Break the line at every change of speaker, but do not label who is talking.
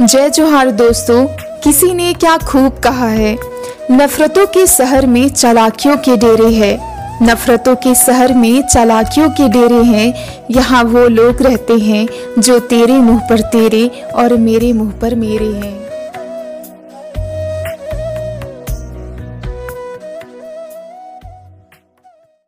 जय जोहार दोस्तों, किसी ने क्या खूब कहा है? नफरतों के शहर में चालाकियों के डेरे हैं। नफरतों के शहर में चालाकियों के डेरे हैं। यहाँ वो लोग रहते हैं जो तेरे मुँह पर तेरे और मेरे मुँह पर मेरे हैं।